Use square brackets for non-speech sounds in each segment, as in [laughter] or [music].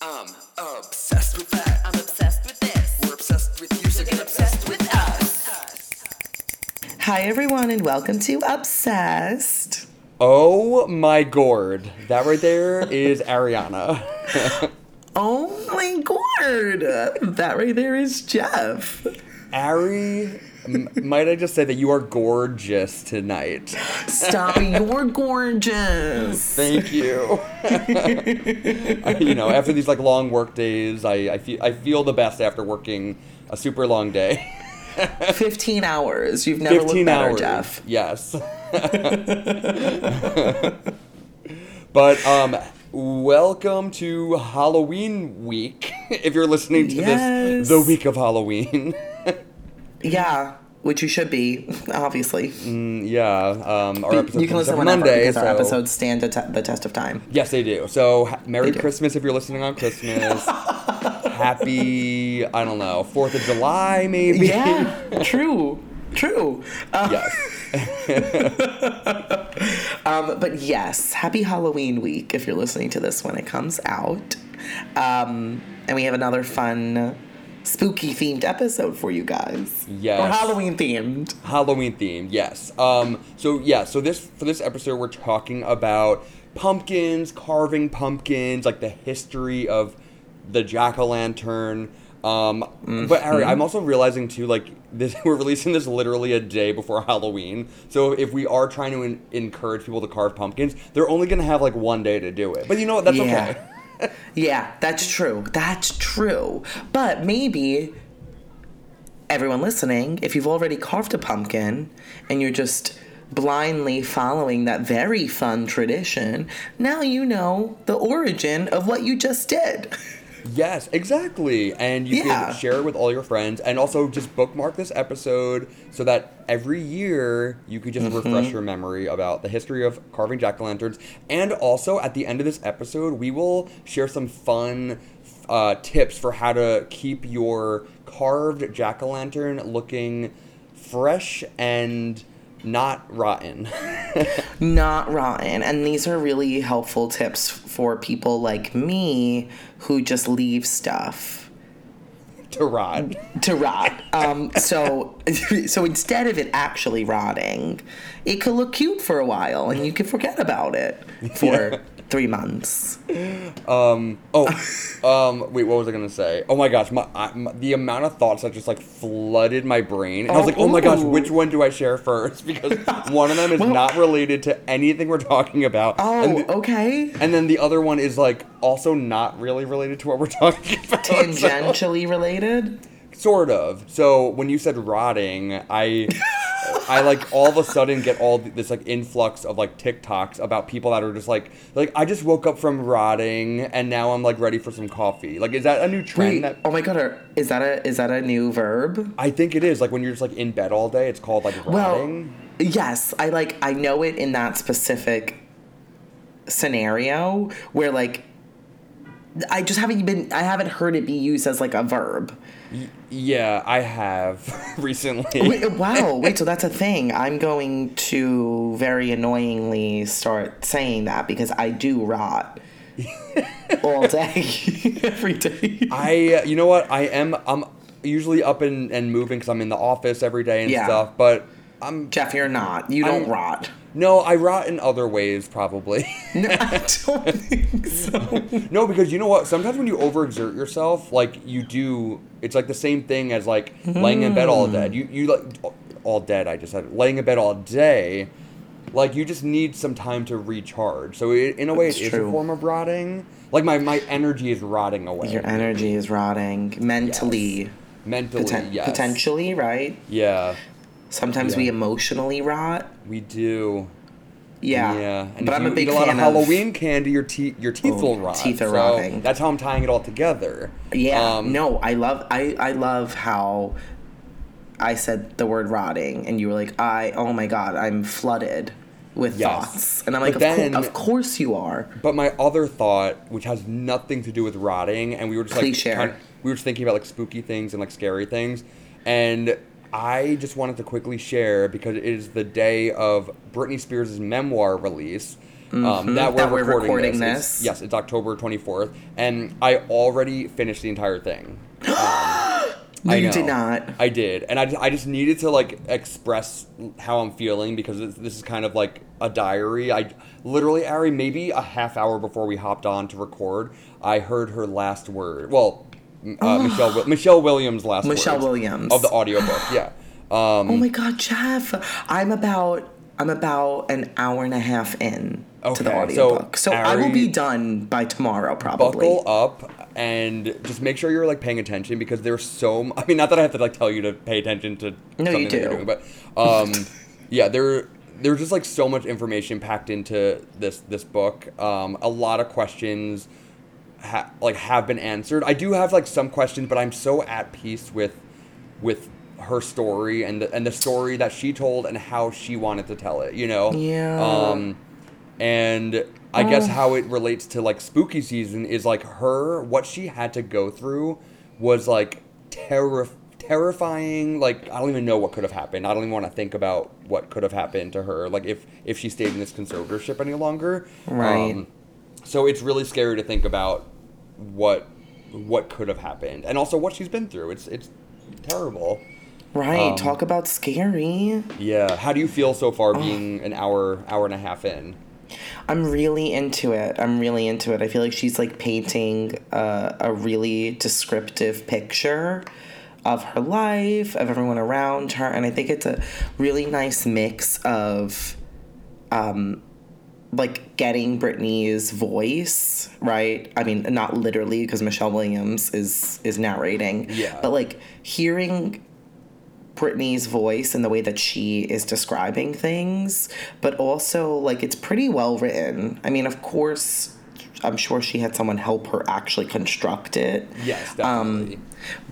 I'm obsessed with that. I'm obsessed with this. We're obsessed with you, so Get get obsessed with us. Hi, everyone, and welcome to Obsessed. Oh my gourd. That right there is Ariana. [laughs] Oh my god, that right there is Jeff. Ari, m- might I just say that you are gorgeous tonight? Stop, you're gorgeous. Thank you. you know, after these like long work days, I, I feel I feel the best after working a super long day. 15 hours. You've never looked 15 better, hours. Jeff. Yes. but um welcome to Halloween week. If you're listening to Yes. this the week of Halloween. Yeah, which you should be, obviously. yeah, um our episode you can listen whenever Monday, because our episodes stand the, the test of time. Yes, they do. So, ha- Merry do. Christmas if you're listening on Christmas. [laughs] Happy, I don't know, 4th of July, maybe? Yeah, true, true. Uh, yes. [laughs] Um, but yes, happy Halloween week if you're listening to this when it comes out. Um, and we have another fun, spooky themed episode for you guys. Yes. Or Halloween themed. Halloween themed, yes. Um, so yeah, so this for this episode we're talking about pumpkins, carving pumpkins, like the history of the jack o' lantern. Um, but Ari, Mm-hmm. I'm also realizing too, like this, [laughs] we're releasing this literally a day before Halloween. So if we are trying to en- encourage people to carve pumpkins, they're only gonna have like one day to do it. But you know what? That's Yeah. okay. [laughs] Yeah, that's true. That's true. But maybe everyone listening, if you've already carved a pumpkin and you're just blindly following that very fun tradition, now you know the origin of what you just did. [laughs] Yes, exactly. And you Yeah. can share it with all your friends and also just bookmark this episode so that every year you could just Mm-hmm. refresh your memory about the history of carving jack o' lanterns. And also at the end of this episode, we will share some fun uh, tips for how to keep your carved jack o' lantern looking fresh and not rotten. [laughs] not rotten. And these are really helpful tips for people like me who just leave stuff to rot. to rot. Um, so, [laughs] so instead of it actually rotting, it could look cute for a while, and you could forget about it for three months. Oh, um, wait, what was I gonna say? Oh my gosh, my, I, my the amount of thoughts that just like flooded my brain. And I was Oh, like, oh my gosh, which one do I share first? [laughs] Because one of them is Well- not related to anything we're talking about. Oh, and, the- okay. and then the other one is like also not really related to what we're [laughs] talking about. so- Tangentially related. sort of. So when you said rotting, I. [laughs] I like all of a sudden get all this like influx of like TikToks about people that are just like like I just woke up from rotting and now I'm like ready for some coffee. Like is that a new trend Wait, that oh my god, are, is that a is that a new verb? I think it is like when you're just like in bed all day. It's called like rotting. Well, yes, I like I know it in that specific scenario where like I just haven't been I haven't heard it be used as like a verb. Yeah, I have [laughs] recently. Wait, wow, wait, so that's a thing. I'm going to very annoyingly start saying that because I do rot [laughs] all day, [laughs] every day. I, uh, you know what? I am. I'm usually up and, and moving because I'm in the office every day and Yeah. stuff. But I'm Jeff, you're not. You don't I'm- rot. No, I rot in other ways probably. [laughs] No, I don't think so. [laughs] no, because you know what? Sometimes when you overexert yourself, like you do, it's like the same thing as like laying in bed all Hmm. dead. You you like all dead. I just said laying in bed all day. Like you just need some time to recharge. So it, in a way, That's it is a form of rotting. Like my my energy is rotting away. Your energy is rotting mentally, Mentally, poten- yes. potentially, right? Yeah, Sometimes we emotionally rot. we do. Yeah. Yeah, and but I'm a big eat a lot of Halloween candy. Your teeth, your teeth Oh, will rot. teeth are so rotting. That's how I'm tying it all together. Yeah. Um, no, I love I I love how I said the word rotting and you were like, I oh my god, I'm flooded with Yes. thoughts. And I'm like, of, then- of course you are. But my other thought, which has nothing to do with rotting, and we were just like Please share. kind- we were just thinking about like spooky things and like scary things, and I just wanted to quickly share because it is the day of Britney Spears' memoir release, Um, that we're, That we're recording, recording this. this. It's- yes, it's October 24th, and I already finished the entire thing. Um, [gasps] I know. did not. I did, and I, just- I just needed to like express how I'm feeling because this, this is kind of like a diary. I literally, Ari, maybe a half hour before we hopped on to record, I heard her last word. Well, uh, Michelle Michelle Williams' last Michelle words Williams. of the audiobook. Yeah. Um, Oh my god, Jeff! I'm about I'm about an hour and a half in to the Okay, so audiobook. So, I will be done by tomorrow, probably. buckle up and just make sure you're like paying attention because there's so m- I mean not that I have to like tell you to pay attention to No, you something that you're do. doing but um [laughs] yeah there there's just like so much information packed into this this book um a lot of questions ha- like have been answered I do have like some questions but I'm so at peace with with her story and the, and the story that she told and how she wanted to tell it you know Yeah. um and I guess Oh. how it relates to like spooky season is like her what she had to go through was like terror terrifying like I don't even know what could have happened I don't even want to think about what could have happened to her like if if she stayed in this conservatorship any longer Um, Right. So it's really scary to think about what what could have happened and also what she's been through it's it's terrible right. um, talk about scary. yeah how do you feel so far being an hour hour and a half in I'm really into it. I'm really into it. I feel like she's like painting uh, a really descriptive picture of her life, of everyone around her, and I think it's a really nice mix of um like getting Britney's voice, right? I mean, not literally because Michelle Williams is is narrating. Yeah. But like hearing Britney's voice and the way that she is describing things, but also like it's pretty well written. I mean, of course, I'm sure she had someone help her actually construct it. yes definitely Um,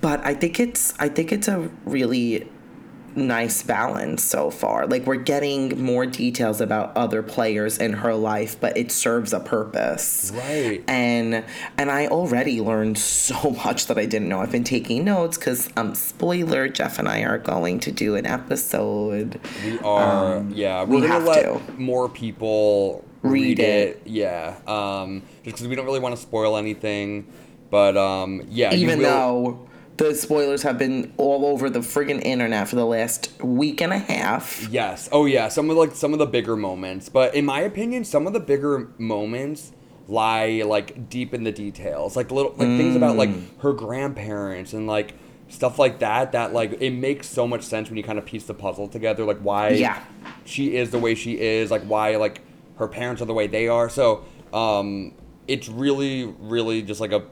But I think it's I think it's a really nice balance so far. Like we're getting more details about other players in her life, but it serves a purpose. Right. And and I already learned so [laughs] much that I didn't know. I've been taking notes cuz um spoiler Jeff and I are going to do an episode. We are, Um, yeah. we We're gonna have let to. more people Read read, it. Yeah, um, just because we don't really want to spoil anything, but um, yeah. you Even will- though the spoilers have been all over the friggin' internet for the last week and a half. Yes. Oh yeah. Some of like some of the bigger moments, but in my opinion, some of the bigger moments lie like deep in the details, like little like things about like Mm. her grandparents and like stuff like that. That like it makes so much sense when you kind of piece the puzzle together, like why Yeah. she is the way she is, like why like her parents are the way they are. So um, it's really really just like a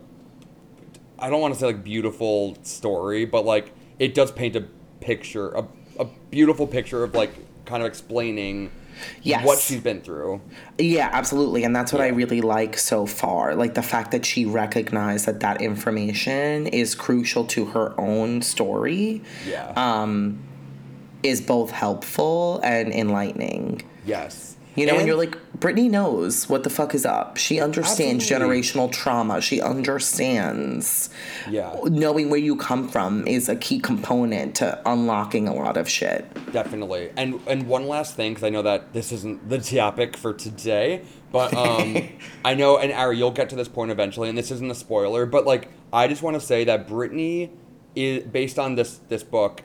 I don't want to say like beautiful story, but like it does paint a picture, a, a beautiful picture of like kind of explaining Yes. what she's been through. Yeah, absolutely. And that's what I really like so far. Like the fact that she recognized that that information is crucial to her own story Yeah. um, is both helpful and enlightening. yes. You know, and, And- you're like, Britney knows what the fuck is up. She understands Absolutely. generational trauma. She understands Yeah. knowing where you come from is a key component to unlocking a lot of shit. Definitely. And and one last thing, because I know that this isn't the topic for today, but um, [laughs] I know, and Ari, you'll get to this point eventually, and this isn't a spoiler, but like, I just want to say that Britney is based on this this book.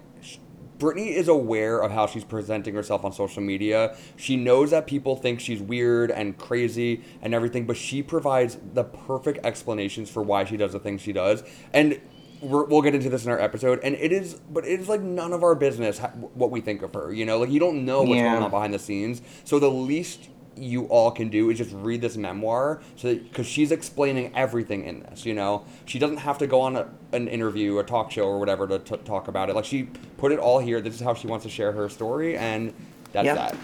Britney is aware of how she's presenting herself on social media. She knows that people think she's weird and crazy and everything, but she provides the perfect explanations for why she does the things she does. And we're, we'll get into this in our episode, and it is, but it is like none of our business what we think of her. You know, like you don't know what's Yeah. going on behind the scenes. So the least you all can do is just read this memoir, so because she's explaining everything in this. You know, she doesn't have to go on a, an interview, a talk show, or whatever to t- talk about it. Like she put it all here. This is how she wants to share her story, and that's Yep. that.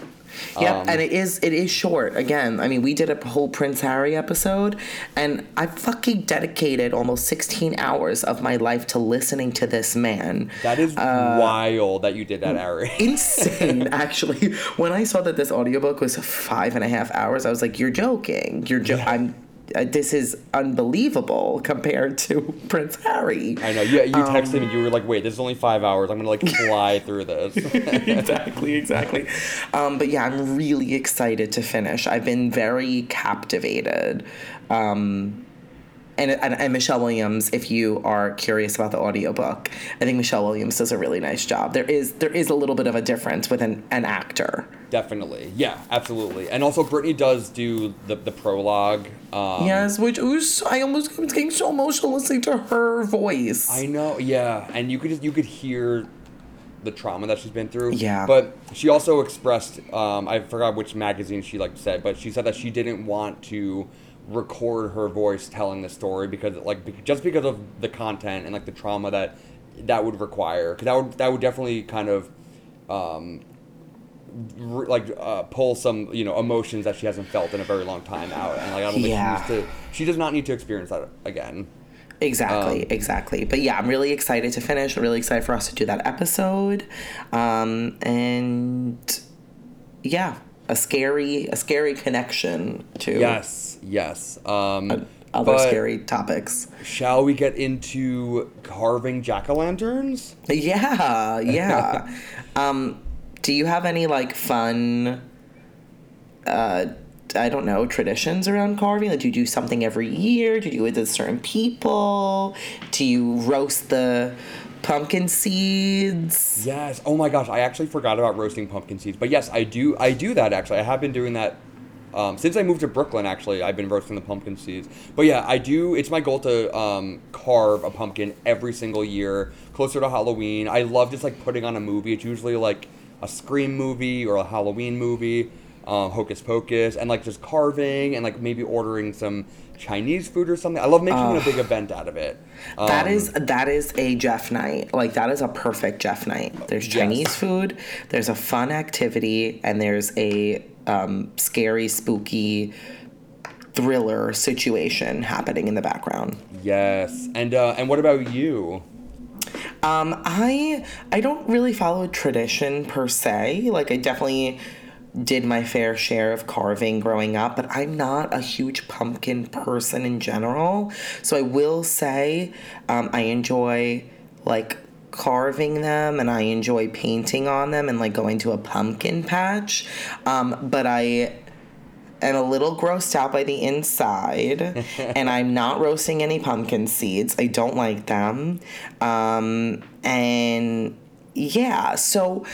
Yep, Um, and it is it is short. Again, I mean, we did a whole Prince Harry episode, and I fucking dedicated almost sixteen hours of my life to listening to this man. That is wild that you did that, Ari. [laughs] Insane, actually. When I saw that this audiobook was five and a half hours, I was like, "You're joking. You're jo- I'm." Uh, this is unbelievable compared to [laughs] Prince Harry. I know. You, you Um, texted me. You were like, "Wait, this is only five hours. I'm gonna like fly [laughs] through this." [laughs] exactly, exactly. Um, but yeah, I'm really excited to finish. I've been very captivated. Um, and, and, and Michelle Williams, if you are curious about the audiobook, I think Michelle Williams does a really nice job. There is there is a little bit of a difference with an, an actor. Definitely. Yeah, absolutely. And also, Britney does do the the prologue. Um, yes, which was I almost was getting so emotional listening to her voice. I know, yeah, and you could you could hear the trauma that she's been through. Yeah. But she also expressed, um, I forgot which magazine she like said, but she said that she didn't want to record her voice telling the story because like just because of the content and like the trauma that that would require because that would that would definitely kind of um, r- like uh, pull some you know emotions that she hasn't felt in a very long time out and like I don't think she needs to she does not need to experience that again. Exactly, Um, exactly. But yeah, I'm really excited to finish. I'm really excited for us to do that episode. Um, and yeah, a scary, a scary connection to Yes, yes. Um, other scary topics. Shall we get into carving jack o' lanterns? Yeah, [laughs] yeah. um, do you have any like fun? Uh, I don't know traditions around carving. Like, do you do something every year? Do you do it with certain people? Do you roast the pumpkin seeds? Yes. Oh my gosh, I actually forgot about roasting pumpkin seeds. But yes, I do. I do that actually. I have been doing that um, since I moved to Brooklyn. Actually, I've been roasting the pumpkin seeds. But yeah, I do. It's my goal to um, carve a pumpkin every single year, closer to Halloween. I love just like putting on a movie. It's usually like a Scream movie or a Halloween movie. Um, Hocus Pocus, and like just carving and like maybe ordering some Chinese food or something. I love making a big event out of it. That Um, is that is a Jeff night. Like that is a perfect Jeff night. There's Yes. Chinese food, there's a fun activity, and there's a um, scary, spooky thriller situation happening in the background. yes. And uh, and what about you? Um, I I don't really follow tradition per se. Like I definitely did my fair share of carving growing up, but I'm not a huge pumpkin person in general. So I will say um, I enjoy like carving them and I enjoy painting on them and like going to a pumpkin patch. Um, but I am a little grossed out by the inside [laughs] and I'm not roasting any pumpkin seeds. I don't like them. Um, and yeah, so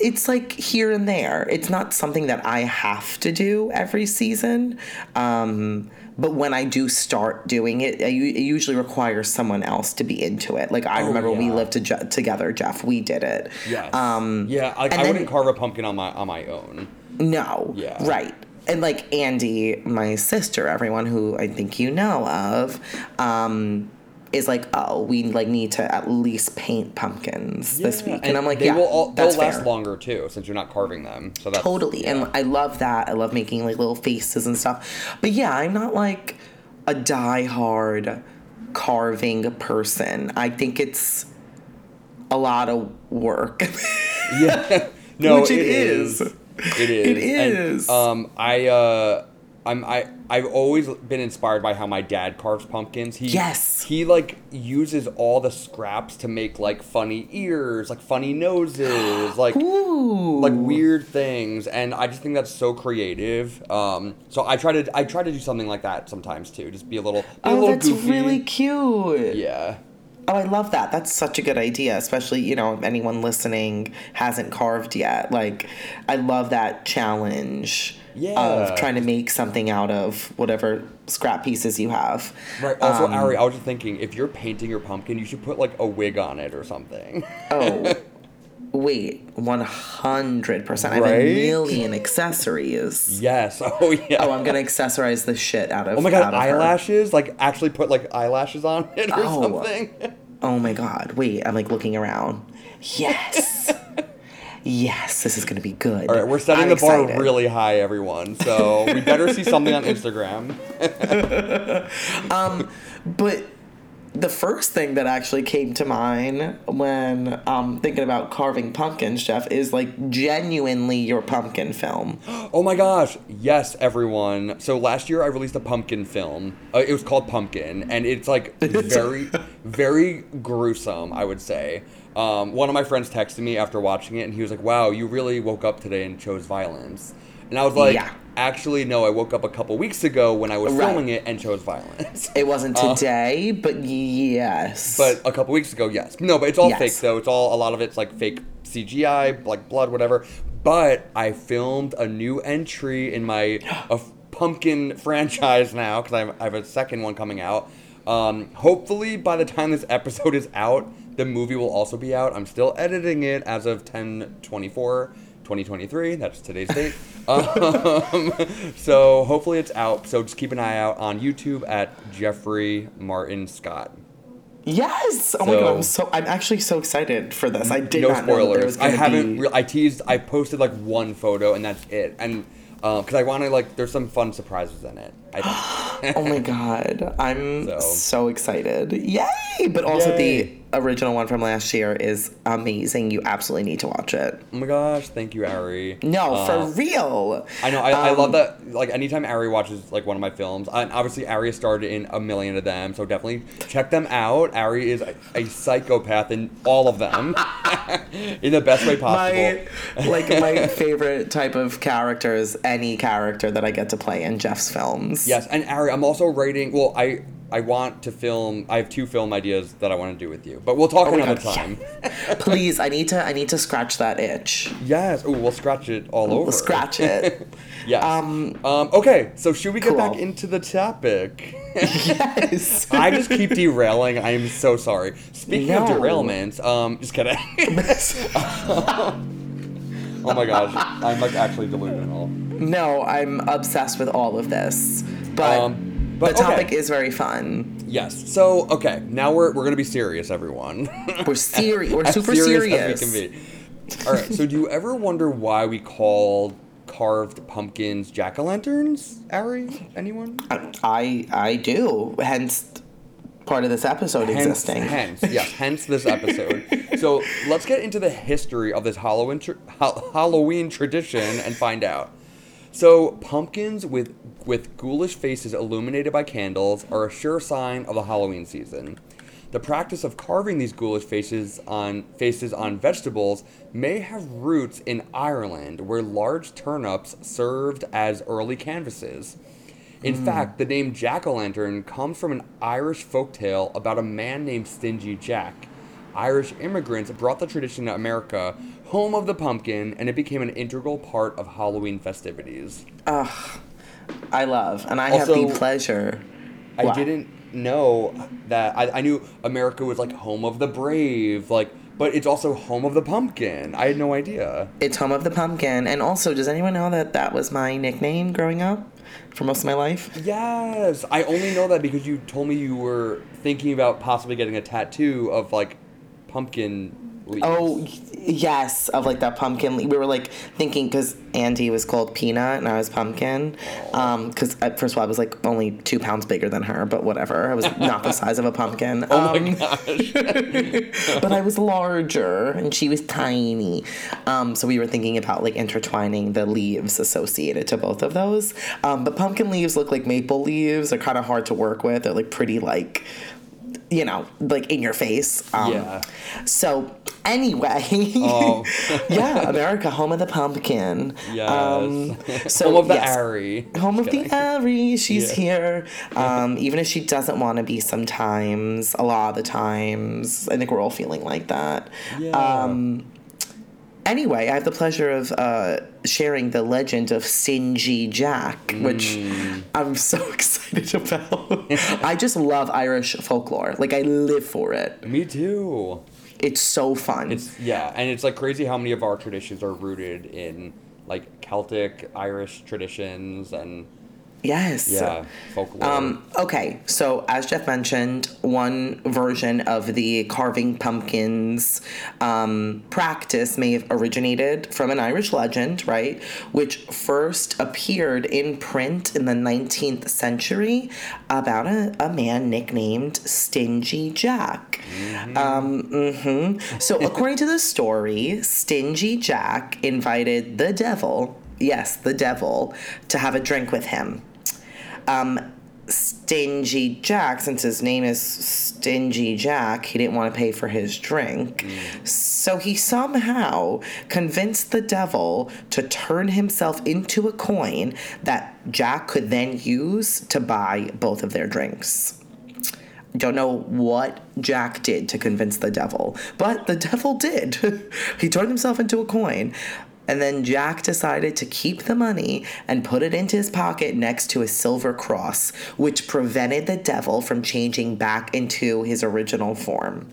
it's like here and there. It's not something that I have to do every season. Um, but when I do start doing it, it usually requires someone else to be into it. Like I Oh, remember when we lived to- together, Jeff. We did it. Yes. Um, yeah, like, I then- wouldn't carve a pumpkin on my on my own. No. Yeah. Right. And like Andy, my sister, everyone who I think you know of, um, is like, oh, we like need to at least paint pumpkins this week, and, I'm like, they yeah, will all, they'll last fair. longer too, since you're not carving them. So that's Totally, yeah. and I love that. I love making like little faces and stuff. But yeah, I'm not like a die-hard carving person. I think it's a lot of work. [laughs] yeah, [laughs] no, Which it it is. is. It is. It And, um, I uh, I'm I I've always been inspired by how my dad carves pumpkins. He Yes. He like uses all the scraps to make like funny ears, like funny noses, [gasps] like. Ooh. like weird things and i just think that's so creative um so i try to i try to do something like that sometimes too just be a little be a Oh, little that's goofy really cute. yeah Oh, I love that. That's such a good idea, especially, you know, if anyone listening hasn't carved yet. Like, I love that challenge Yeah. of trying to make something out of whatever scrap pieces you have. right also Um, ari i was just thinking if you're painting your pumpkin you should put like a wig on it or something Oh, [laughs] wait, 100%. I have Right? a million accessories. yes [laughs] oh yeah Oh, I'm going to accessorize the shit out of oh my god of her. eyelashes like actually put like eyelashes on it or Oh. something Oh my god. Wait, I'm like looking around. Yes. yes, this is going to be good. all right we're setting I'm the bar excited. really high everyone so we better see something on [laughs] instagram [laughs] um, But the first thing that actually came to mind when um, thinking about carving pumpkins, Jeff, is like genuinely your pumpkin film. [gasps] Oh my gosh, yes, everyone. So last year I released a pumpkin film. Uh, it was called Pumpkin, and it's like [laughs] very, very gruesome, I would say. Um, one of my friends texted me after watching it, and he was like, "Wow, you really woke up today and chose violence." And I was like, Yeah. "Actually, no. I woke up a couple weeks ago when I was Right. filming it and chose violence." It wasn't Uh, today, but yes. But a couple weeks ago, yes. No, but it's all Yes. fake though. It's all a lot of it's like fake CGI, like blood, whatever. But I filmed a new entry in my a pumpkin [laughs] franchise now because I have, I have a second one coming out. Um, hopefully, by the time this episode is out, the movie will also be out. I'm still editing it as of 10 24 2023. That's today's date. Um, [laughs] so hopefully it's out. So just keep an eye out on YouTube at Jeffrey Martin Scott. yes. Oh my god, I'm so I'm actually so excited for this. I did no not know there was spoilers. I haven't. be. Re- I teased. I posted like one photo, and that's it. And because I want to like, there's some fun surprises in it. I [gasps] oh my [laughs] god, I'm So. so, excited! Yay! But also Yay. the original one from last year is amazing. You absolutely need to watch it. oh my gosh! Thank you, Ari. No, Uh, for real. I know. I, I Um, love that. Like anytime Ari watches like one of my films, and obviously Ari has starred in a million of them, so definitely check them out. Ari is a, a psychopath in all of them, [laughs] in the best way possible. My like [laughs] my favorite type of character is any character that I get to play in Jeff's films. Yes, and Ari, I'm also writing. Well, I I want to film. I have two film ideas that I want to do with you, but we'll talk Oh another time. [laughs] Please, I need to I need to scratch that itch. Yes. Oh, we'll scratch it all over. We'll scratch [laughs] it. yes. Um, Um. Okay. So should we get back into the topic? yes. [laughs] I just keep derailing. I am so sorry. Speaking of No. derailments, um, just kidding. oh my gosh, I'm like actually delusional. no, I'm obsessed with all of this. But Um, but the topic okay. is very fun. Yes. So okay, now we're we're gonna be serious, everyone. We're [laughs] serious. We're as super serious serious. as we can be. All right. So, do you ever wonder why we call carved pumpkins jack o' lanterns? Ari, anyone? I I do. Hence part of this episode Hence, existing. hence, [laughs] yes, hence this episode. so let's get into the history of this Halloween ha- Halloween tradition and find out. So pumpkins with with ghoulish faces illuminated by candles are a sure sign of the Halloween season. The practice of carving these ghoulish faces on faces on vegetables may have roots in Ireland, where large turnips served as early canvases. In hmm. fact, the name jack o' lantern comes from an Irish folktale about a man named Stingy Jack. Irish immigrants brought the tradition to America, home of the pumpkin, and it became an integral part of Halloween festivities. Ugh, I love, and I have the pleasure. I What? didn't know that. I, I knew America was like home of the brave, like, but it's also home of the pumpkin. I had no idea. It's home of the pumpkin, and also, does anyone know that that was my nickname growing up for most of my life? Yes, I only know that because you told me you were thinking about possibly getting a tattoo of like pumpkin leaves. Oh yes, of like that pumpkin. We were like thinking because Andy was called Peanut and I was Pumpkin. Um, because first of all I was like only two pounds bigger than her, but whatever. I was not the size of a pumpkin. [laughs] Oh Um, my gosh. [laughs] but I was larger and she was tiny. Um, so we were thinking about like intertwining the leaves associated to both of those. Um, but pumpkin leaves look like maple leaves. They're kind of hard to work with. They're like pretty like, you know, like in your face. Um, Yeah. So anyway, [laughs] Oh. [laughs] yeah, America, home of the pumpkin. Yes. Um, [laughs] so home of the yes. Ari. Home of Just the kidding. Ari, she's Yeah. here. Um, even if she doesn't want to be sometimes, a lot of the times. I think we're all feeling like that. Yeah. Um, anyway, I have the pleasure of uh, sharing the legend of Stingy Jack, which Mm. I'm so [laughs] excited about. [laughs] I just love Irish folklore. Like, I live for it. Me too. It's so fun. It's yeah, and it's like crazy how many of our traditions are rooted in like Celtic, Irish traditions, and Yes. Yeah, folklore. Um, okay, so as Jeff mentioned, one version of the carving pumpkins um, practice may have originated from an Irish legend, right? Which first appeared in print in the 19th century about a, a man nicknamed Stingy Jack. Um, mhm. So, [laughs] according to the story, Stingy Jack invited the devil, yes, the devil, to have a drink with him um, Stingy Jack, since his name is Stingy Jack, he didn't want to pay for his drink. So he somehow convinced the devil to turn himself into a coin that Jack could then use to buy both of their drinks. Don't know what Jack did to convince the devil, but the [laughs] devil did. he turned himself into a coin. And then Jack decided to keep the money and put it into his pocket next to a silver cross, which prevented the devil from changing back into his original form.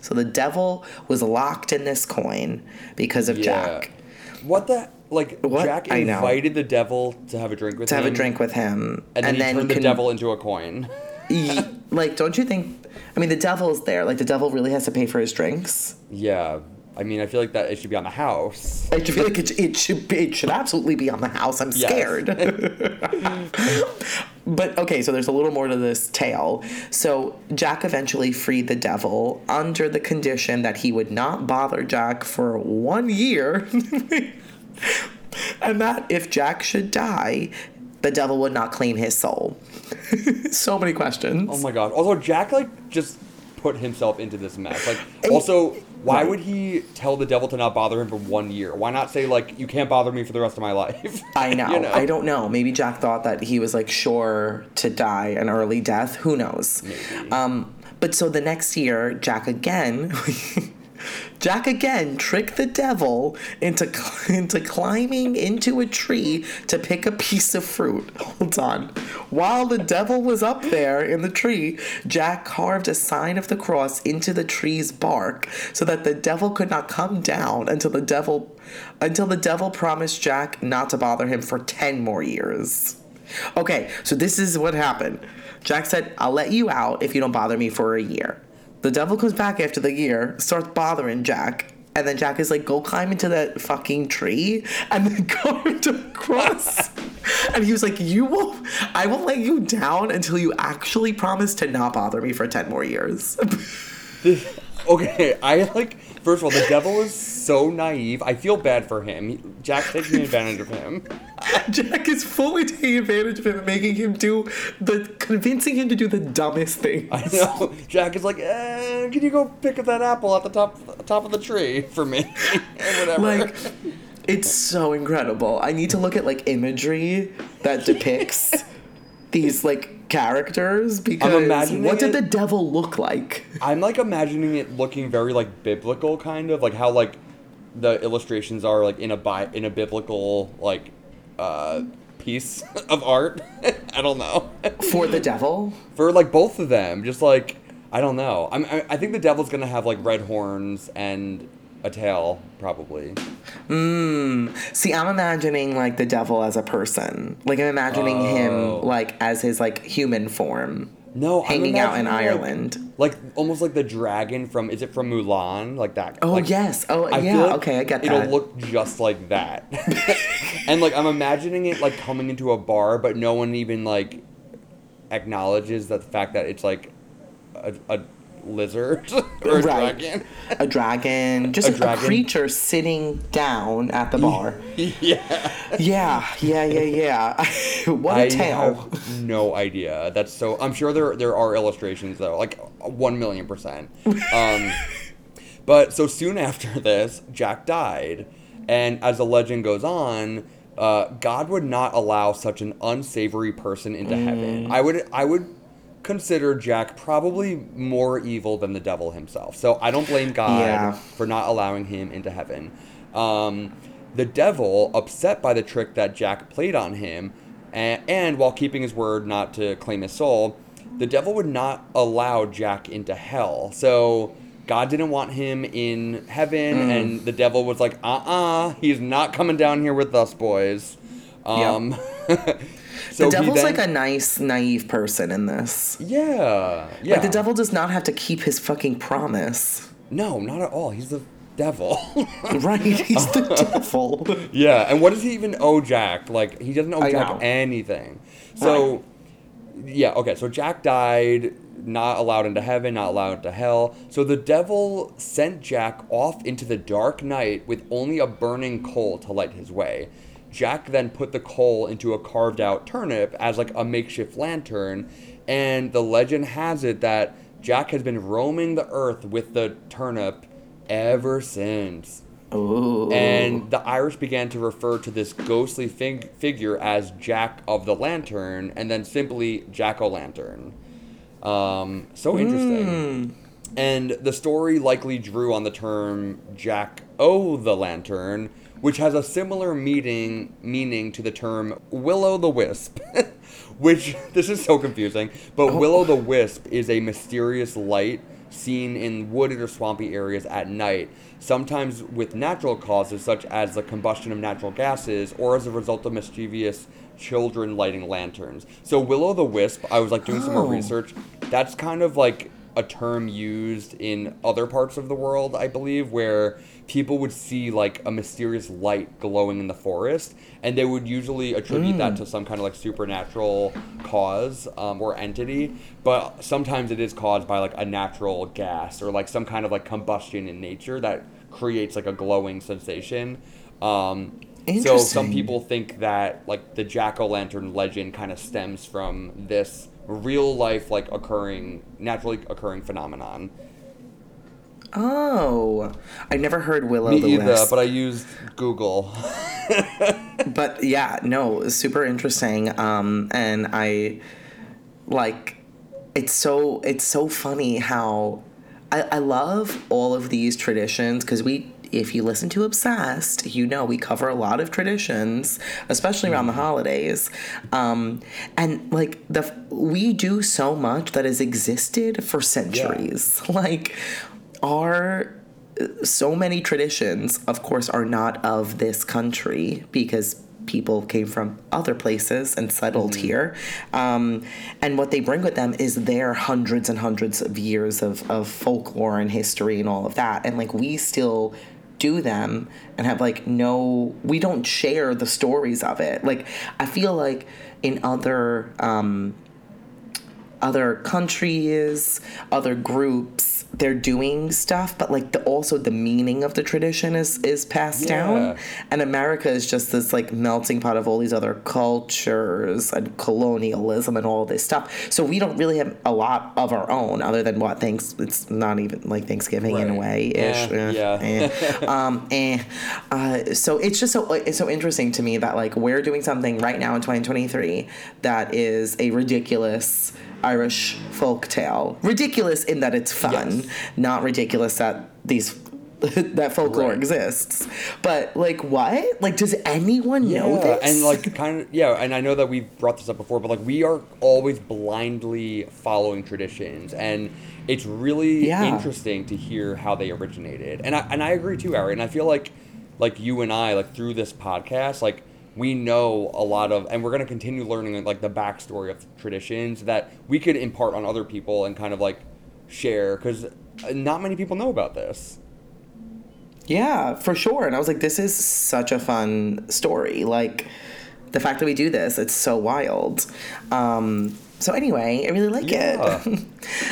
So the devil was locked in this coin because of Jack. What the like? What? Jack invited the devil to have a drink with To him. have a drink with him. and then he turned the con- devil into a coin. Like, don't you think? I mean, the devil's there. Like, the devil really has to pay for his drinks. Yeah, I mean, I feel like that it should be on the house. I feel like it, it should be, it should absolutely be on the house. I'm Yes. scared. [laughs] but okay, so there's a little more to this tale. So Jack eventually freed the devil under the condition that he would not bother Jack for one year, [laughs] and that if Jack should die, the devil would not claim his soul. [laughs] so many questions. Oh my god. Also, Jack like just put himself into this mess. Like, also, why right. would he tell the devil to not bother him for one year? Why not say like, you can't bother me for the rest of my [laughs] life? I [laughs] know. You know? I don't know. Maybe Jack thought that he was like sure to die an early death. Who knows? Um, but so the next year, Jack again. [laughs] Jack again tricked the devil into [laughs] into climbing into a tree to pick a piece of fruit. [laughs] Hold on. While the devil was up there in the tree, Jack carved a sign of the cross into the tree's bark so that the devil could not come down until the devil until the devil promised Jack not to bother him for 10 more years. Okay, so this is what happened. Jack said, I'll let you out if you don't bother me for a year. The devil comes back after the year, starts bothering Jack, and then Jack is like, go climb into that fucking tree and then [laughs] go into cross. [laughs] and he was like, You will I will let you down until you actually promise to not bother me for 10 more years. [laughs] This- okay, I like. First of all, the devil is so naive. I feel bad for him. Jack's taking advantage of him. [laughs] Jack is fully taking advantage of him making him do the convincing him to do the dumbest thing. I know. Jack is like, eh, can you go pick up that apple at the top top of the tree for me? [laughs] whatever. like it's so incredible i need to look at like imagery that depicts [laughs] these like characters because I'm imagining what did it- the devil look like I'm like imagining it looking very like biblical, kind of like how like the illustrations are like in a bi- in a biblical like uh piece [laughs] of art. [laughs] I don't know. for the devil For like both of them, just like I don't know. I'm, I I think the devil's gonna have like red horns and a tail, probably. mm. see i'm imagining like the devil as a person like i'm imagining Oh. him like as his like human form No, hanging out in like- ireland Like almost like the dragon from is it from Mulan? Like that. oh like, yes oh I yeah like okay i get It'll that look just like that. [laughs] and like I'm imagining it like coming into a bar, but no one even like acknowledges that the fact that it's like a, a lizard [laughs] or a Right. dragon. a dragon [laughs] just A a, dragon. creature sitting down at the bar [laughs] yeah. yeah yeah yeah yeah what a I tale have no idea. That's so. I'm sure there there are illustrations though, like one million percent. Um, but so soon after this, Jack died, and as the legend goes on, uh, God would not allow such an unsavory person into heaven. I would I would consider Jack probably more evil than the devil himself. So I don't blame God Yeah. for not allowing him into heaven. Um, the devil, upset by the trick that Jack played on him, and, and while keeping his word not to claim his soul, the devil would not allow Jack into hell. So God didn't want him in heaven, Mm. and the devil was like, uh uh he's not coming down here with us, boys. Um, [laughs] So the devil's then- like a nice, naive person in this. yeah, yeah. Like the devil does not have to keep his fucking promise. No, not at all. He's the devil. [laughs] Right? He's the [laughs] devil. yeah, and what does he even owe Jack? Like he doesn't owe I Jack know. anything. So, yeah, okay. So Jack died, not allowed into heaven, not allowed into hell. So the devil sent Jack off into the dark night with only a burning coal to light his way. Jack then put the coal into a carved out turnip as like a makeshift lantern, and the legend has it that Jack has been roaming the earth with the turnip ever since. Ooh. And the Irish began to refer to this ghostly fig- figure as Jack of the Lantern, and then simply Jack o' Lantern. Um, so interesting. And the story likely drew on the term Jack o' the Lantern, which has a similar meaning meaning to the term Will-o'-the-wisp. [laughs] which [laughs] this is so confusing, but oh. Will-o'-the-wisp is a mysterious light seen in wooded or swampy areas at night, sometimes with natural causes such as the combustion of natural gases or as a result of mischievous children lighting lanterns. So Will-o'-the-wisp, I was like doing some more Oh. research. That's kind of like a term used in other parts of the world, I believe, where people would see like a mysterious light glowing in the forest, and they would usually attribute that to some kind of like supernatural cause um, or entity. But sometimes it is caused by like a natural gas or like some kind of like combustion in nature that creates like a glowing sensation. Um, so some people think that like the jack o' lantern legend kind of stems from this real life like occurring naturally occurring phenomenon. Oh, I never heard Willow Me the either, Wisp. but I used Google. [laughs] but yeah, no, super interesting. Um, and I like it's so it's so funny how I, I love all of these traditions because we if you listen to obsessed you know we cover a lot of traditions especially around the holidays um, and like the we do so much that has existed for centuries [laughs] like our so many traditions, of course, are not of this country because people came from other places and settled here. Um, and what they bring with them is their hundreds and hundreds of years of, of folklore and history and all of that. And like we still do them and have like no, we don't share the stories of it. Like I feel like in other, um, other countries, other groups, they're doing stuff, but like the also the meaning of the tradition is is passed Yeah. down. And America is just this like melting pot of all these other cultures and colonialism and all this stuff. So we don't really have a lot of our own other than what thanks it's not even like Thanksgiving in a way ish. Eh, yeah. eh. [laughs] um, eh. Uh, so it's just so it's so interesting to me that like we're doing something right now in 2023 that is a ridiculous Irish folk tale. Ridiculous in that it's fun, Yes. not ridiculous that these [laughs] that folklore Right. exists. But like what? Like does anyone know this? and like kind of yeah, and I know that we've brought this up before, but like we are always blindly following traditions, and it's really Yeah. interesting to hear how they originated. And I and I agree too, Ari. And I feel like like you and I like through this podcast, like we know a lot of, and we're gonna continue learning like the backstory of traditions that we could impart on other people and kind of like share because not many people know about this. Yeah, for sure. And I was like, this is such a fun story. Like, the fact that we do this, it's so wild. Um, so, anyway, I really like Yeah. it.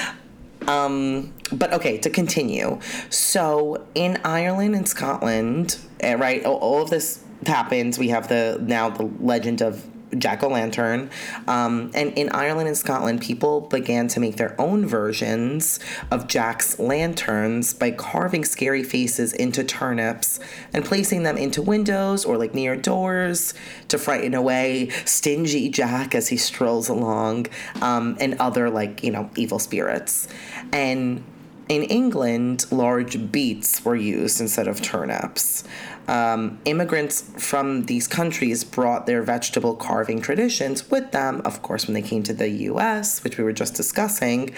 [laughs] um, but okay, to continue. So, in Ireland and Scotland, eh, right, all of this happens. We have the now the legend of Jack o' Lantern. Um, and in Ireland and Scotland, people began to make their own versions of Jack's lanterns by carving scary faces into turnips and placing them into windows or like near doors to frighten away stingy Jack as he strolls along um, and other like, you know, evil spirits. And in England, large beets were used instead of turnips. Um, immigrants from these countries brought their vegetable carving traditions with them, of course, when they came to the US, which we were just discussing,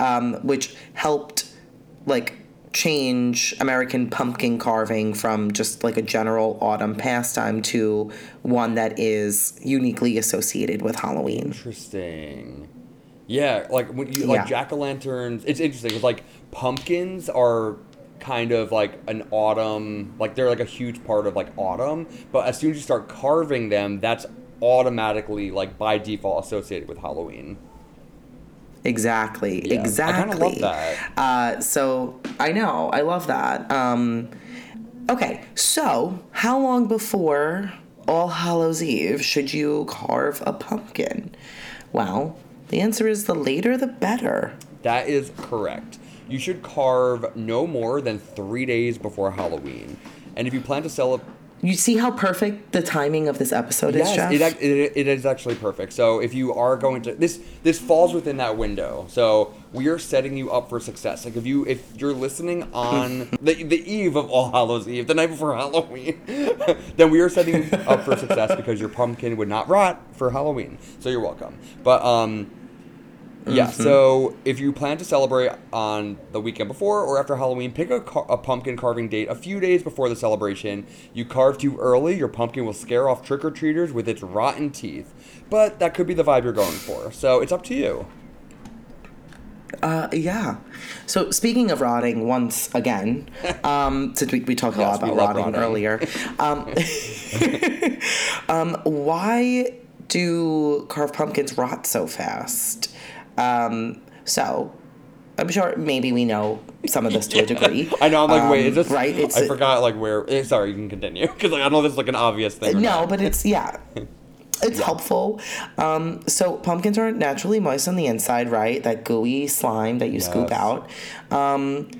um, which helped like change American pumpkin carving from just like a general autumn pastime to one that is uniquely associated with Halloween. Interesting. Yeah, like when you like Yeah. jack o' lanterns. It's interesting because like pumpkins are kind of like an autumn, like they're like a huge part of like autumn. But as soon as you start carving them, that's automatically like by default associated with Halloween. Exactly. Yeah, I exactly. love that. Uh, so I know. I love that. Um, okay. So how long before All Hallows Eve should you carve a pumpkin? Well, the answer is the later the better. That is correct. You should carve no more than three days before Halloween. And if you plan to celebrate, You see how perfect the timing of this episode is, yes, Jeff? it, it, it is actually perfect. So if you are going to this, this falls within that window. So we are setting you up for success. Like if you if you're listening on [laughs] the the eve of All Hallows Eve, the night before Halloween, [laughs] then we are setting you up for success because your pumpkin would not rot for Halloween. So you're welcome. But um. Yeah, so if you plan to celebrate on the weekend before or after Halloween, pick a, car- a pumpkin carving date a few days before the celebration. You carve too early, your pumpkin will scare off trick or treaters with its rotten teeth. But that could be the vibe you're going for, so it's up to you. Uh, yeah. So speaking of rotting, once again, [laughs] um, since we, we talked a Yes, lot about rotting, rotting. earlier, um, [laughs] [laughs] um, why do carved pumpkins rot so fast? Um, so I'm sure maybe we know some of this to a [laughs] degree. I know, I'm like, wait, Um, is this. right? It's I forgot, like, where. eh, Sorry, you can continue. [laughs] Because like, I don't know if this is like an obvious thing. No, not. but it's yeah. [laughs] It's helpful. Um, so pumpkins are naturally moist on the inside, right? That gooey slime that you scoop out. Um,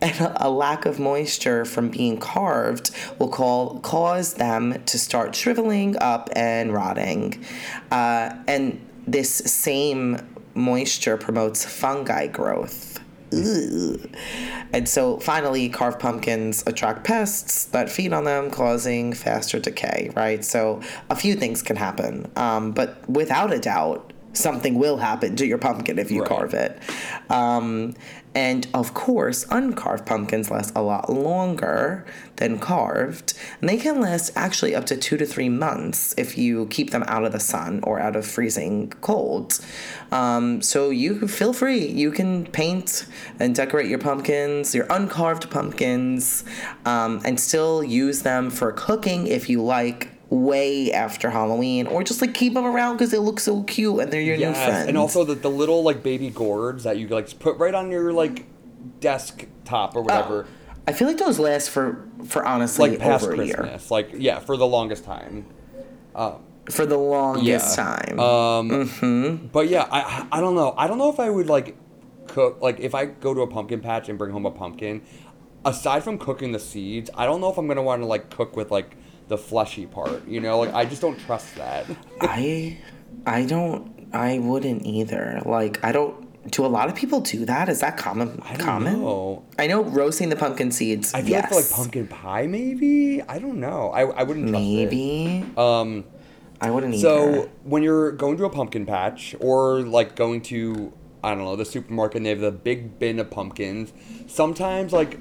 and a, a lack of moisture from being carved will call, cause them to start shriveling up and rotting. Uh, and this same moisture promotes fungi growth. Ugh. And so finally, carved pumpkins attract pests that feed on them, causing faster decay, right? So a few things can happen. Um, but without a doubt, something will happen to your pumpkin if you Right. carve it. Um, and of course, uncarved pumpkins last a lot longer than carved. And they can last actually up to two to three months if you keep them out of the sun or out of freezing cold. Um, so you feel free. You can paint and decorate your pumpkins, your uncarved pumpkins, um, and still use them for cooking if you like. Way after Halloween, or just like keep them around because they look so cute and they're your new friends. and also the, the little like baby gourds that you like put right on your like desktop or whatever, I feel like those last for for honestly like past over a year Christmas, like yeah, for the longest time. for the longest Yeah. time. Um, But yeah, I I don't know. I don't know if I would like cook like if I go to a pumpkin patch and bring home a pumpkin. Aside from cooking the seeds, I don't know if I'm gonna want to like cook with like the fleshy part. You know, like I just don't trust that. I I don't I wouldn't either. Like I don't do a lot of people do that? Is that common I don't common? know. I know roasting the pumpkin seeds. I feel yes. like for like pumpkin pie, maybe. I don't know. I I wouldn't trust Maybe. Um. I wouldn't either. So either. when you're going to a pumpkin patch or like going to I don't know the supermarket and they have the big bin of pumpkins, sometimes like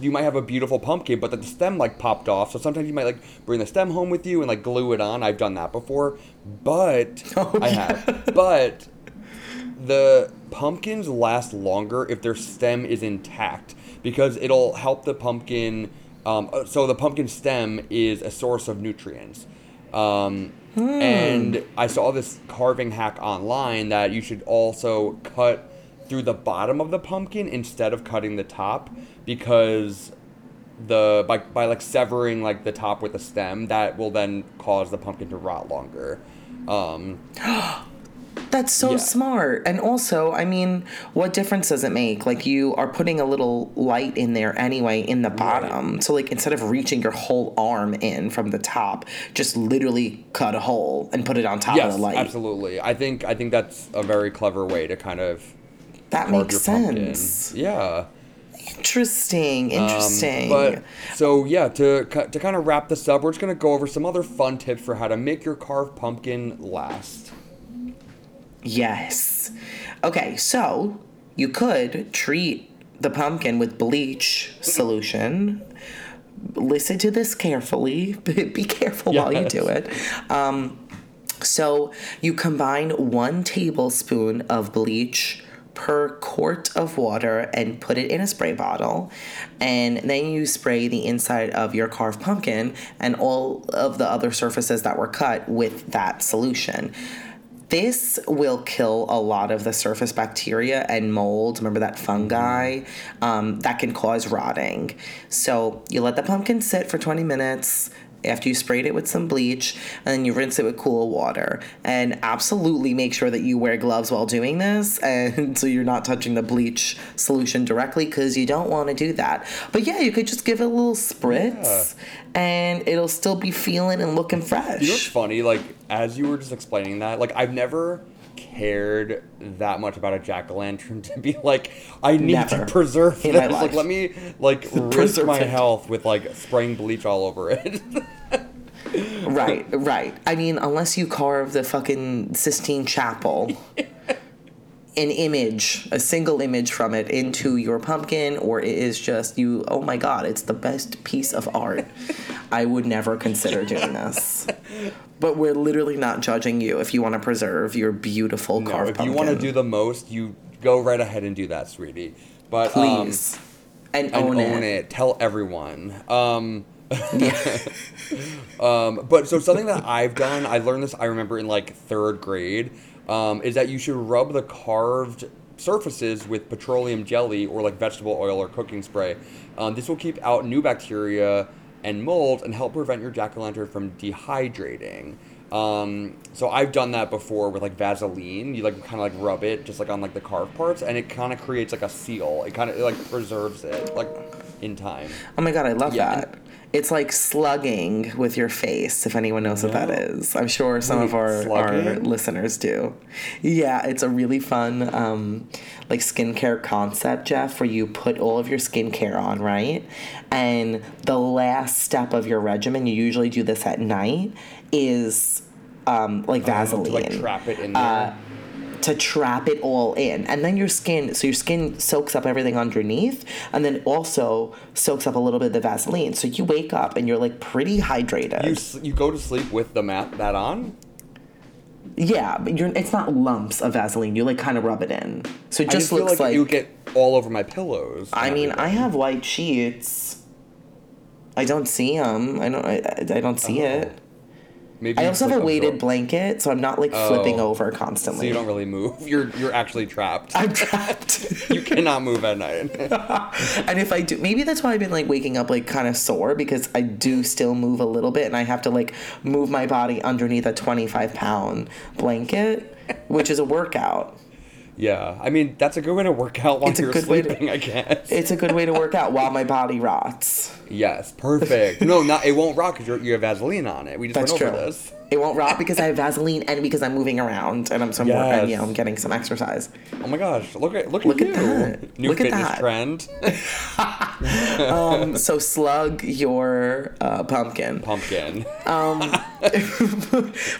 you might have a beautiful pumpkin but the stem like popped off. So sometimes you might like bring the stem home with you and like glue it on. I've done that before, but [laughs] Oh, I have. [laughs] But the pumpkins last longer if their stem is intact because it'll help the pumpkin. Um, uh, so the pumpkin stem is a source of nutrients. Um, And I saw this carving hack online that you should also cut through the bottom of the pumpkin instead of cutting the top because the by, by like severing like the top with the stem that will then cause the pumpkin to rot longer. Um, [gasps] [gasps] That's so Yeah. smart. And also, I mean, what difference does it make? Like you are putting a little light in there anyway in the bottom. So like instead of reaching your whole arm in from the top, just literally cut a hole and put it on top yes, of the light. absolutely. I think I think that's a very clever way to kind of That makes pumpkin. sense. Yeah. Interesting. Um, Interesting. but so yeah, to to kind of wrap this up, we're just gonna go over some other fun tips for how to make your carved pumpkin last. Yes. Okay, so you could treat the pumpkin with bleach solution. Listen to this carefully. [laughs] Be careful while you do it. Um, so you combine one tablespoon of bleach per quart of water and put it in a spray bottle. And then you spray the inside of your carved pumpkin and all of the other surfaces that were cut with that solution. This will kill a lot of the surface bacteria and mold. Remember that fungi um, that can cause rotting. So you let the pumpkin sit for 20 minutes after you sprayed it with some bleach, and then you rinse it with cool water. And absolutely make sure that you wear gloves while doing this, [laughs] and so you're not touching the bleach solution directly because you don't want to do that. But yeah, you could just give it a little spritz, and it'll still be feeling and looking fresh. You know what's funny? Like as you were just explaining that, like I've never cared that much about a jack o' lantern [laughs] to be like, I need Never to preserve in this. my Like life. let me like [laughs] risk Preserve my it. health with like spraying bleach all over it. [laughs] Right, right. I mean, unless you carve the fucking Sistine Chapel, an image, a single image from it into your pumpkin, or it is just you, oh my god, it's the best piece of art. I would never consider doing this. [laughs] But we're literally not judging you if you want to preserve your beautiful no, carved if pumpkin. you want to do the most, you go right ahead and do that, sweetie. But um, Please. and and own, own, it. it. Tell everyone. Um, [laughs] Yeah. [laughs] um, but so something that I've done, I learned this. I remember in like third grade, um, is that you should rub the carved surfaces with petroleum jelly or like vegetable oil or cooking spray. Um, this will keep out new bacteria and mold and help prevent your jack o' lantern from dehydrating. Um, so I've done that before with like Vaseline. You like kind of like rub it just like on like the carved parts, and it kind of creates like a seal. It kind of like preserves it like in time. Oh my god, I love Yeah. that. It's like slugging with your face, if anyone knows what that is. I'm sure some of Wait, our, our slugging? listeners do. Yeah, it's a really fun um, like skincare concept, Jeff, where you put all of your skincare on, right? And the last step of your regimen, you usually do this at night, is um, like Vaseline To like trap it in there. uh, to trap it all in. And then your skin, so your skin soaks up everything underneath and then also soaks up a little bit of the Vaseline. So you wake up and you're like pretty hydrated. you you go to sleep with the mat that on. yeah, but you're it's not lumps of Vaseline. You like kind of rub it in. So it just just looks like, like, would get all over my pillows. I mean, I have white sheets. I don't see them. I don't I, I don't see Oh. it. Maybe I also have a weighted blanket, so I'm not like flipping Oh. over So constantly. you don't really move. You're you're actually trapped. I'm trapped. [laughs] you cannot move at night. [laughs] And if I do, maybe that's why I've been like waking up like kind of sore because I do still move a little bit and I have to like move my body underneath a 25 pound blanket, which is a workout. Yeah, I mean that's a good way to work out while It's you're way to- sleeping. I guess. It's a good way to work out while my body rots. yes, perfect. No, not it won't rot because you have Vaseline on it. We just That's went true. over this. It won't rot because I have Vaseline and because I'm moving around and I'm some more, and, you know, I'm getting some exercise. Oh my gosh! Look at look, Look at at that. New Look at fitness that. trend. [laughs] Um, so slug your uh, pumpkin. Pumpkin. [laughs]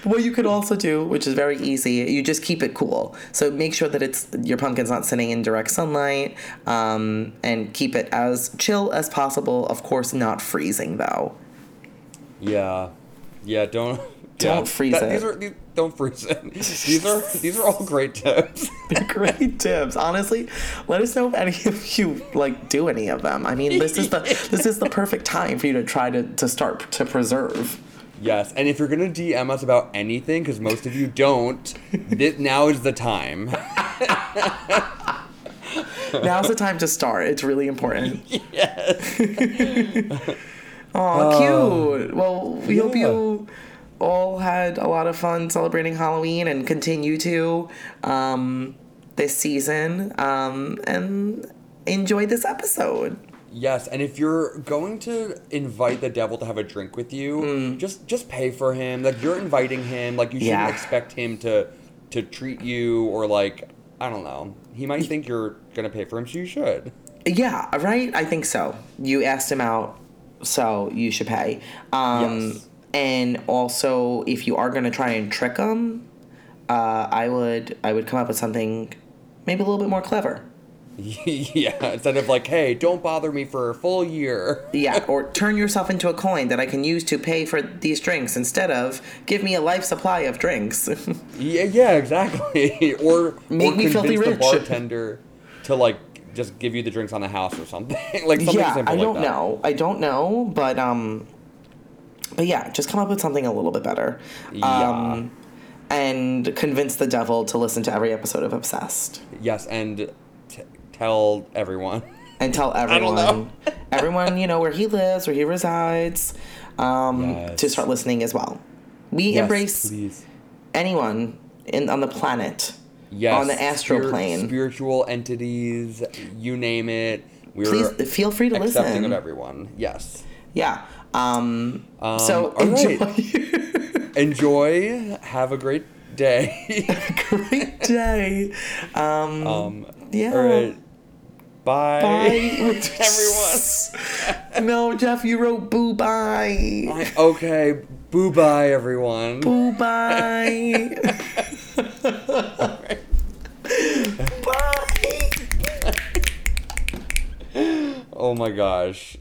what you could also do, which is very easy, you just keep it cool. So make sure that it's your pumpkin's not sitting in direct sunlight, um, and keep it as chill as possible. Of course, not freezing though. Yeah, yeah. Don't [laughs] Don't freeze That- it. These are these, don't freeze it. [laughs] These are these are all great tips. [laughs] They're great tips. Honestly, let us know if any of you like do any of them. I mean, this is the this is the perfect time for you to try to to start to preserve. Yes, and if you're gonna DM us about anything, because most of you don't, thi- now is the time. Now's the time to start. It's really important. yes. Aw, cute. Well, we hope you all had a lot of fun celebrating Halloween and continue to um, this season um, and enjoy this episode. Yes, and if you're going to invite the devil to have a drink with you, just just pay for him. Like you're inviting him. Like you shouldn't Yeah. expect him to to treat you or like I don't know. He might think you're gonna pay for him, so you should. Yeah, right? I think so. You asked him out, so you should pay. Um, Yes. And also, if you are going to try and trick them, uh, I would I would come up with something maybe a little bit more clever. [laughs] yeah, instead of like, hey, don't bother me for a full year. [laughs] Yeah, or turn yourself into a coin that I can use to pay for these drinks instead of give me a life supply of drinks. [laughs] Yeah, yeah, exactly. or Make or me filthy convince the bartender to like just give you the drinks on the house or something. [laughs] like something yeah, simple I don't know. I don't know, but um but yeah, just come up with something a little bit better. Yeah. Um and convince the devil to listen to every episode of Obsessed. Yes, and t- tell everyone. [laughs] and tell don't everyone, know. [laughs] everyone, you know, where he lives, where he resides, um, Yes. to start listening as well. We Yes, embrace please. anyone in on the planet, Yes, on the astral plane. spiritual entities, you name it. We're Please feel free to accepting listen. of everyone. Yes. Yeah. Um, Um, so all right. enjoy. [laughs] Enjoy. Have a great day. [laughs] Great day. Um, um, Yeah. All right. Bye. bye, [laughs] everyone. no, Jeff, you wrote boo bye. I- okay. Boo bye, everyone. Boo bye. Oh my gosh.